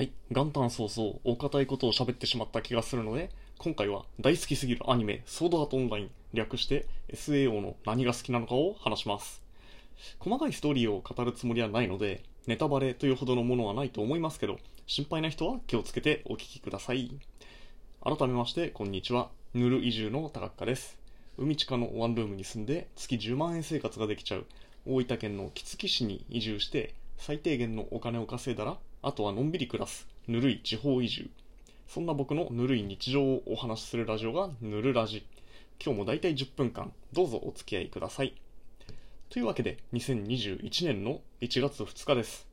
はい、元旦早々、お堅いことを喋ってしまった気がするので、今回は大好きすぎるアニメ、ソードアートオンライン、略して SAO の何が好きなのかを話します。細かいストーリーを語るつもりはないので、ネタバレというほどのものはないと思いますけど、心配な人は気をつけてお聞きください。改めまして、こんにちは。ヌル移住の高ッです。海地下のワンルームに住んで月10万円生活ができちゃう大分県の杵築市に移住して最低限のお金を稼いだらあとはのんびり暮らすぬるい地方移住。そんな僕のぬるい日常をお話しするラジオがぬるラジ。今日もだいたい10分間どうぞお付き合いください。というわけで2021年の1月2日です。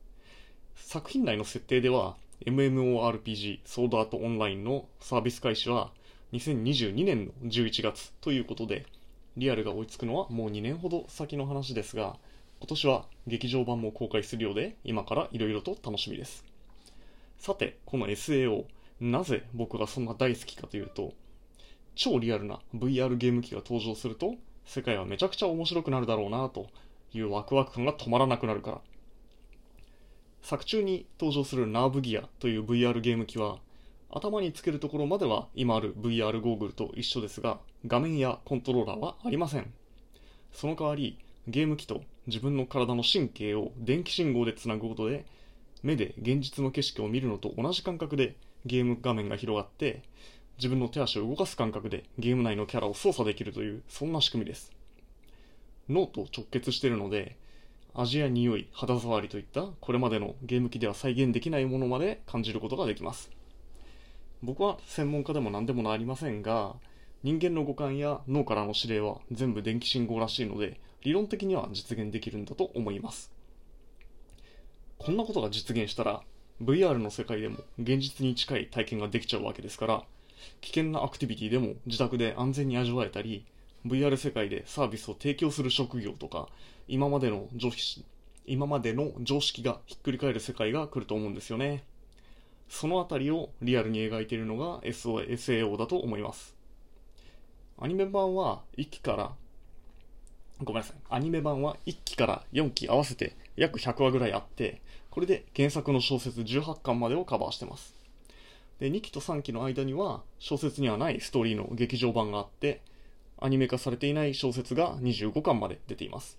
作品内の設定では MMORPG ソードアートオンラインのサービス開始は2022年の11月ということで、リアルが追いつくのはもう2年ほど先の話ですが、今年は劇場版も公開するようで、今から色々と楽しみです。さて、この SAO、なぜ僕がそんな大好きかというと、超リアルな VR ゲーム機が登場すると、世界はめちゃくちゃ面白くなるだろうなというワクワク感が止まらなくなるから。作中に登場するナーブギアという VR ゲーム機は、頭につけるところまでは今ある VR ゴーグルと一緒ですが、画面やコントローラーはありません。その代わり、ゲーム機と自分の体の神経を電気信号でつなぐことで、目で現実の景色を見るのと同じ感覚でゲーム画面が広がって、自分の手足を動かす感覚でゲーム内のキャラを操作できるという、そんな仕組みです。脳と直結しているので、味や匂い、肌触りといったこれまでのゲーム機では再現できないものまで感じることができます。僕は専門家でも何でもありませんが人間の五感や脳からの指令は全部電気信号らしいので理論的には実現できるんだと思いますこんなことが実現したら VR の世界でも現実に近い体験ができちゃうわけですから危険なアクティビティでも自宅で安全に味わえたり VR 世界でサービスを提供する職業とか今までの常識今までの常識がひっくり返る世界が来ると思うんですよねそのあたりをリアルに描いているのが SAO だと思います。アニメ版は1期から、ごめんなさい。アニメ版は1期から4期合わせて約100話ぐらいあって、これで原作の小説18巻までをカバーしてます。で、2期と3期の間には小説にはないストーリーの劇場版があって、アニメ化されていない小説が25巻まで出ています。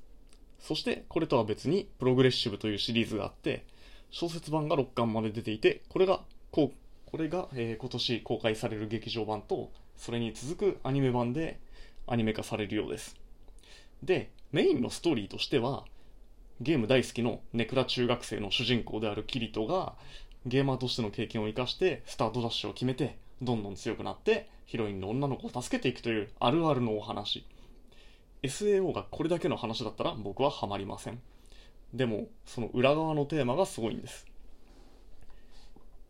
そして、これとは別にプログレッシブというシリーズがあって、小説版が6巻まで出ていて、これが、こう、これが、えー今年公開される劇場版と、それに続くアニメ版でアニメ化されるようです。で、メインのストーリーとしては、ゲーム大好きのネクラ中学生の主人公であるキリトが、ゲーマーとしての経験を生かして、スタートダッシュを決めて、どんどん強くなって、ヒロインの女の子を助けていくというあるあるのお話。SAO がこれだけの話だったら僕はハマりません。でも、その裏側のテーマがすごいんです。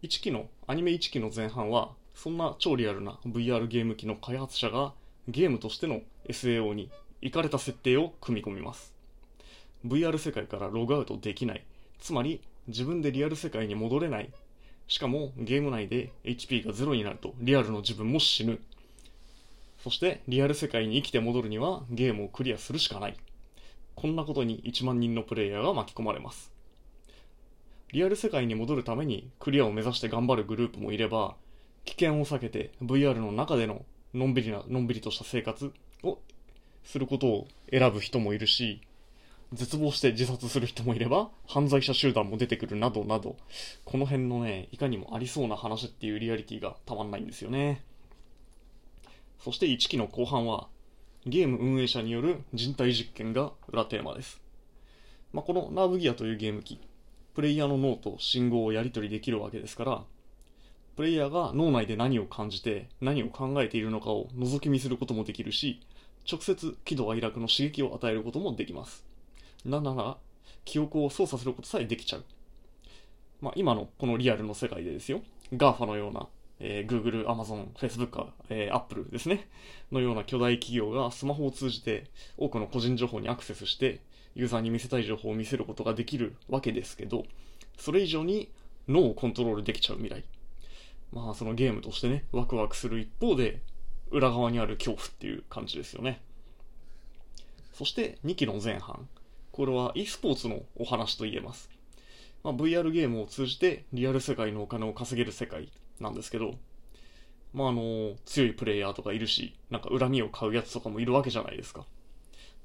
1期の、アニメ1期の前半は、そんな超リアルな VR ゲーム機の開発者がゲームとしての SAO にイかれた設定を組み込みます。VR 世界からログアウトできない。つまり、自分でリアル世界に戻れない。しかも、ゲーム内で HP がゼロになると、リアルの自分も死ぬ。そして、リアル世界に生きて戻るには、ゲームをクリアするしかない。こんなことに1万人のプレイヤーが巻き込まれます。リアル世界に戻るためにクリアを目指して頑張るグループもいれば、危険を避けて VR の中でののんびりな、のんびりとした生活をすることを選ぶ人もいるし、絶望して自殺する人もいれば、犯罪者集団も出てくるなどなど、この辺のね、いかにもありそうな話っていうリアリティがたまんないんですよね。そして1期の後半は、ゲーム運営者による人体実験が裏テーマです。まあ、このナーブギアというゲーム機、プレイヤーの脳と信号をやり取りできるわけですから、プレイヤーが脳内で何を感じて何を考えているのかを覗き見することもできるし、直接喜怒哀楽の刺激を与えることもできます。なんなら、記憶を操作することさえできちゃう。まあ、今のこのリアルの世界でですよ、GAFA のようなえー、Google、Amazon、Facebook、えー、Apple ですね。のような巨大企業がスマホを通じて多くの個人情報にアクセスして、ユーザーに見せたい情報を見せることができるわけですけど、それ以上に脳をコントロールできちゃう未来。まあ、そのゲームとしてね、ワクワクする一方で、裏側にある恐怖っていう感じですよね。そして、2期の前半。これは e スポーツのお話と言えます。まあ、VR ゲームを通じてリアル世界のお金を稼げる世界なんですけど、まあ、あの、強いプレイヤーとかいるし、なんか恨みを買うやつとかもいるわけじゃないですか。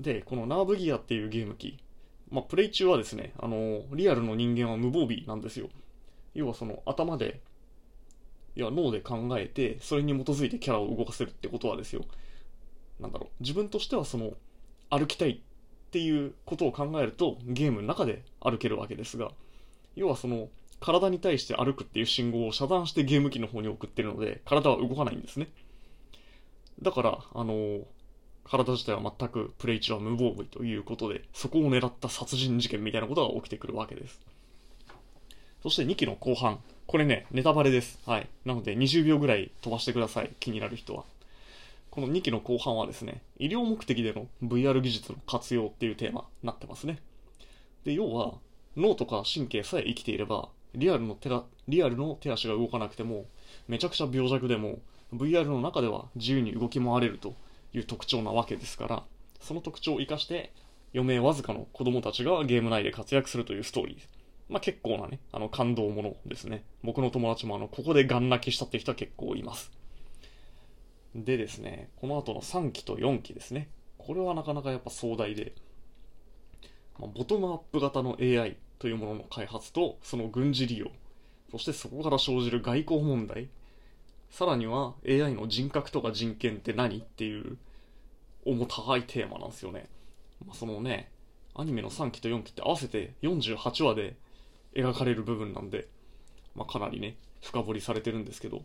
で、このナーブギアっていうゲーム機、まあ、プレイ中はですね、あの、リアルの人間は無防備なんですよ。要はその頭で、いや、脳で考えて、それに基づいてキャラを動かせるってことはですよ。なんだろう、自分としてはその、歩きたいっていうことを考えると、ゲームの中で歩けるわけですが、要はその、体に対して歩くっていう信号を遮断してゲーム機の方に送ってるので、体は動かないんですね。だから、あの、体自体は全くプレイ中は無防備ということで、そこを狙った殺人事件みたいなことが起きてくるわけです。そして2期の後半。これね、ネタバレです。はい。なので20秒ぐらい飛ばしてください。気になる人は。この2期の後半はですね、医療目的での VR 技術の活用っていうテーマになってますね。で、要は、脳とか神経さえ生きていれば、リアルの手が、リアルの手足が動かなくても、めちゃくちゃ病弱でも、VR の中では自由に動き回れるという特徴なわけですから、その特徴を生かして、余命わずかの子供たちがゲーム内で活躍するというストーリー。まあ結構なね、あの感動ものですね。僕の友達もあの、ここでガン泣きしたって人は結構います。でですね、この後の3期と4期ですね。これはなかなかやっぱ壮大で、まあ、ボトムアップ型の AI というものの開発とその軍事利用そしてそこから生じる外交問題さらには AI の人格とか人権って何？っていう重たいテーマなんですよね、まあ、そのねアニメの3期と4期って合わせて48話で描かれる部分なんで、まあ、かなりね深掘りされてるんですけど、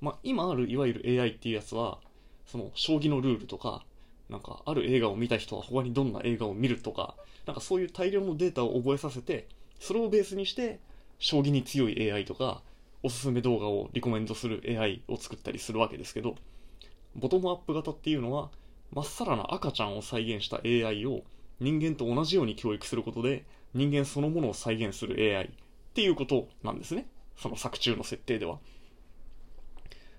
まあ、今あるいわゆる AI っていうやつはその将棋のルールとかなんかある映画を見た人は他にどんな映画を見るとかなんかそういう大量のデータを覚えさせてそれをベースにして将棋に強い AI とかおすすめ動画をリコメントする AI を作ったりするわけですけどボトムアップ型っていうのはまっさらな赤ちゃんを再現した AI を人間と同じように教育することで人間そのものを再現する AI っていうことなんですねその作中の設定では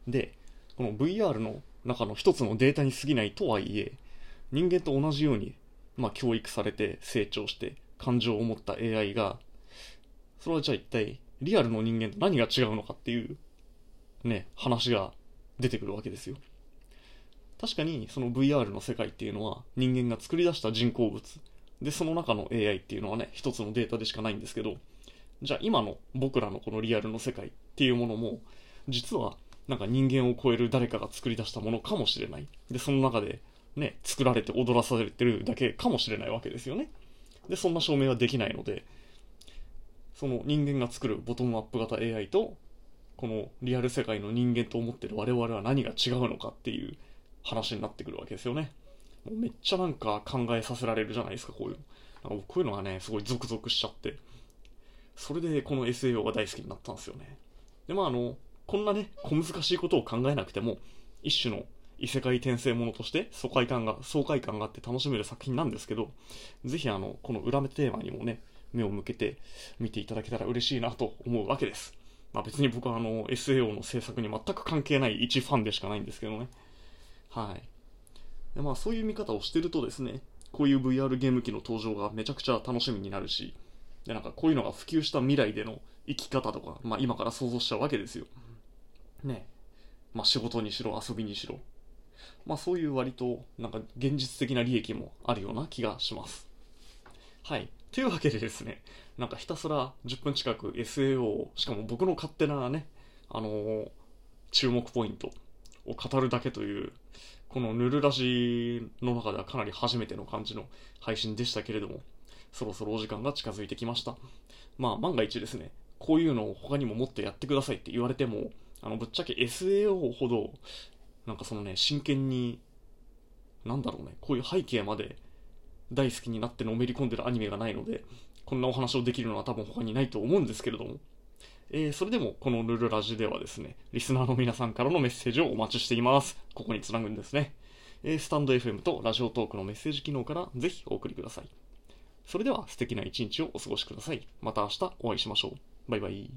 でこの VR の中の一つのデータに過ぎないとはいえ人間と同じようにまあ、教育されて成長して感情を持った AI が、それはじゃあ一体リアルの人間と何が違うのかっていう、ね、話が出てくるわけですよ。確かにその VR の世界っていうのは人間が作り出した人工物。で、その中の AI っていうのはね、一つのデータでしかないんですけど、じゃあ今の僕らのこのリアルの世界っていうものも、実はなんか人間を超える誰かが作り出したものかもしれない。で、その中でね、作られて踊らされてるだけかもしれないわけですよね。で、そんな証明はできないので、その人間が作るボトムアップ型 AI と、このリアル世界の人間と思ってる我々は何が違うのかっていう話になってくるわけですよね。めっちゃなんか考えさせられるじゃないですか、こういうの。なんかこういうのがね、すごいゾクゾクしちゃって。それでこの SAO が大好きになったんですよね。で、まああの、こんなね、小難しいことを考えなくても、一種の異世界転生ものとして爽快感が、爽快感があって楽しめる作品なんですけど、ぜひあの、この裏目テーマにもね、目を向けて見ていただけたら嬉しいなと思うわけです。まあ別に僕はあの、SAO の制作に全く関係ない一ファンでしかないんですけどね。はい。でまあそういう見方をしてるとですね、こういう VR ゲーム機の登場がめちゃくちゃ楽しみになるし、でなんかこういうのが普及した未来での生き方とか、まあ今から想像しちゃうわけですよ。ね。まあ仕事にしろ遊びにしろ。まあそういう割となんか現実的な利益もあるような気がします。はい。というわけでですね、なんかひたすら10分近く SAO、しかも僕の勝手なね、あのー、注目ポイントを語るだけという、このヌルラジの中ではかなり初めての感じの配信でしたけれども、そろそろお時間が近づいてきました。まあ万が一ですね、こういうのを他にももっとやってくださいって言われても、あの、ぶっちゃけ SAO ほどなんかそのね、真剣に、なんだろうね、こういう背景まで大好きになってのめり込んでるアニメがないので、こんなお話をできるのは多分他にないと思うんですけれども、えー、それでもこのルルラジではですね、リスナーの皆さんからのメッセージをお待ちしています。ここにつなぐんですね。えー、スタンド FM とラジオトークのメッセージ機能からぜひお送りください。それでは素敵な一日をお過ごしください。また明日お会いしましょう。バイバイ。